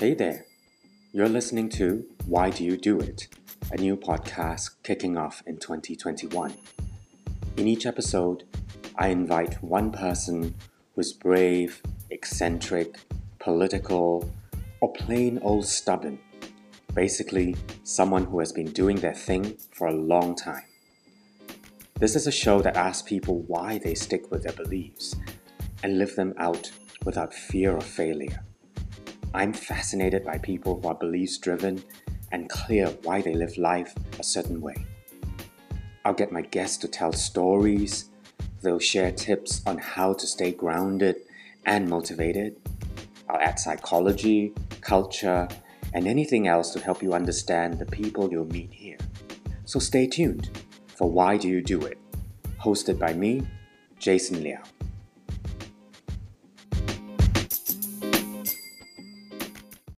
Hey there. You're listening to Why Do You Do It, a new podcast kicking off in 2021. In each episode, I invite one person who's brave, eccentric, political, or plain old stubborn. Basically, someone who has been doing their thing for a long time. This is a show that asks people why they stick with their beliefs and live them out without fear of failure. I'm fascinated by people who are beliefs driven and clear why they live life a certain way. I'll get my guests to tell stories, they'll share tips on how to stay grounded and motivated. I'll add psychology, culture, and anything else to help you understand the people you'll meet here. So stay tuned for Why Do You Do It? Hosted by me, Jason Liao.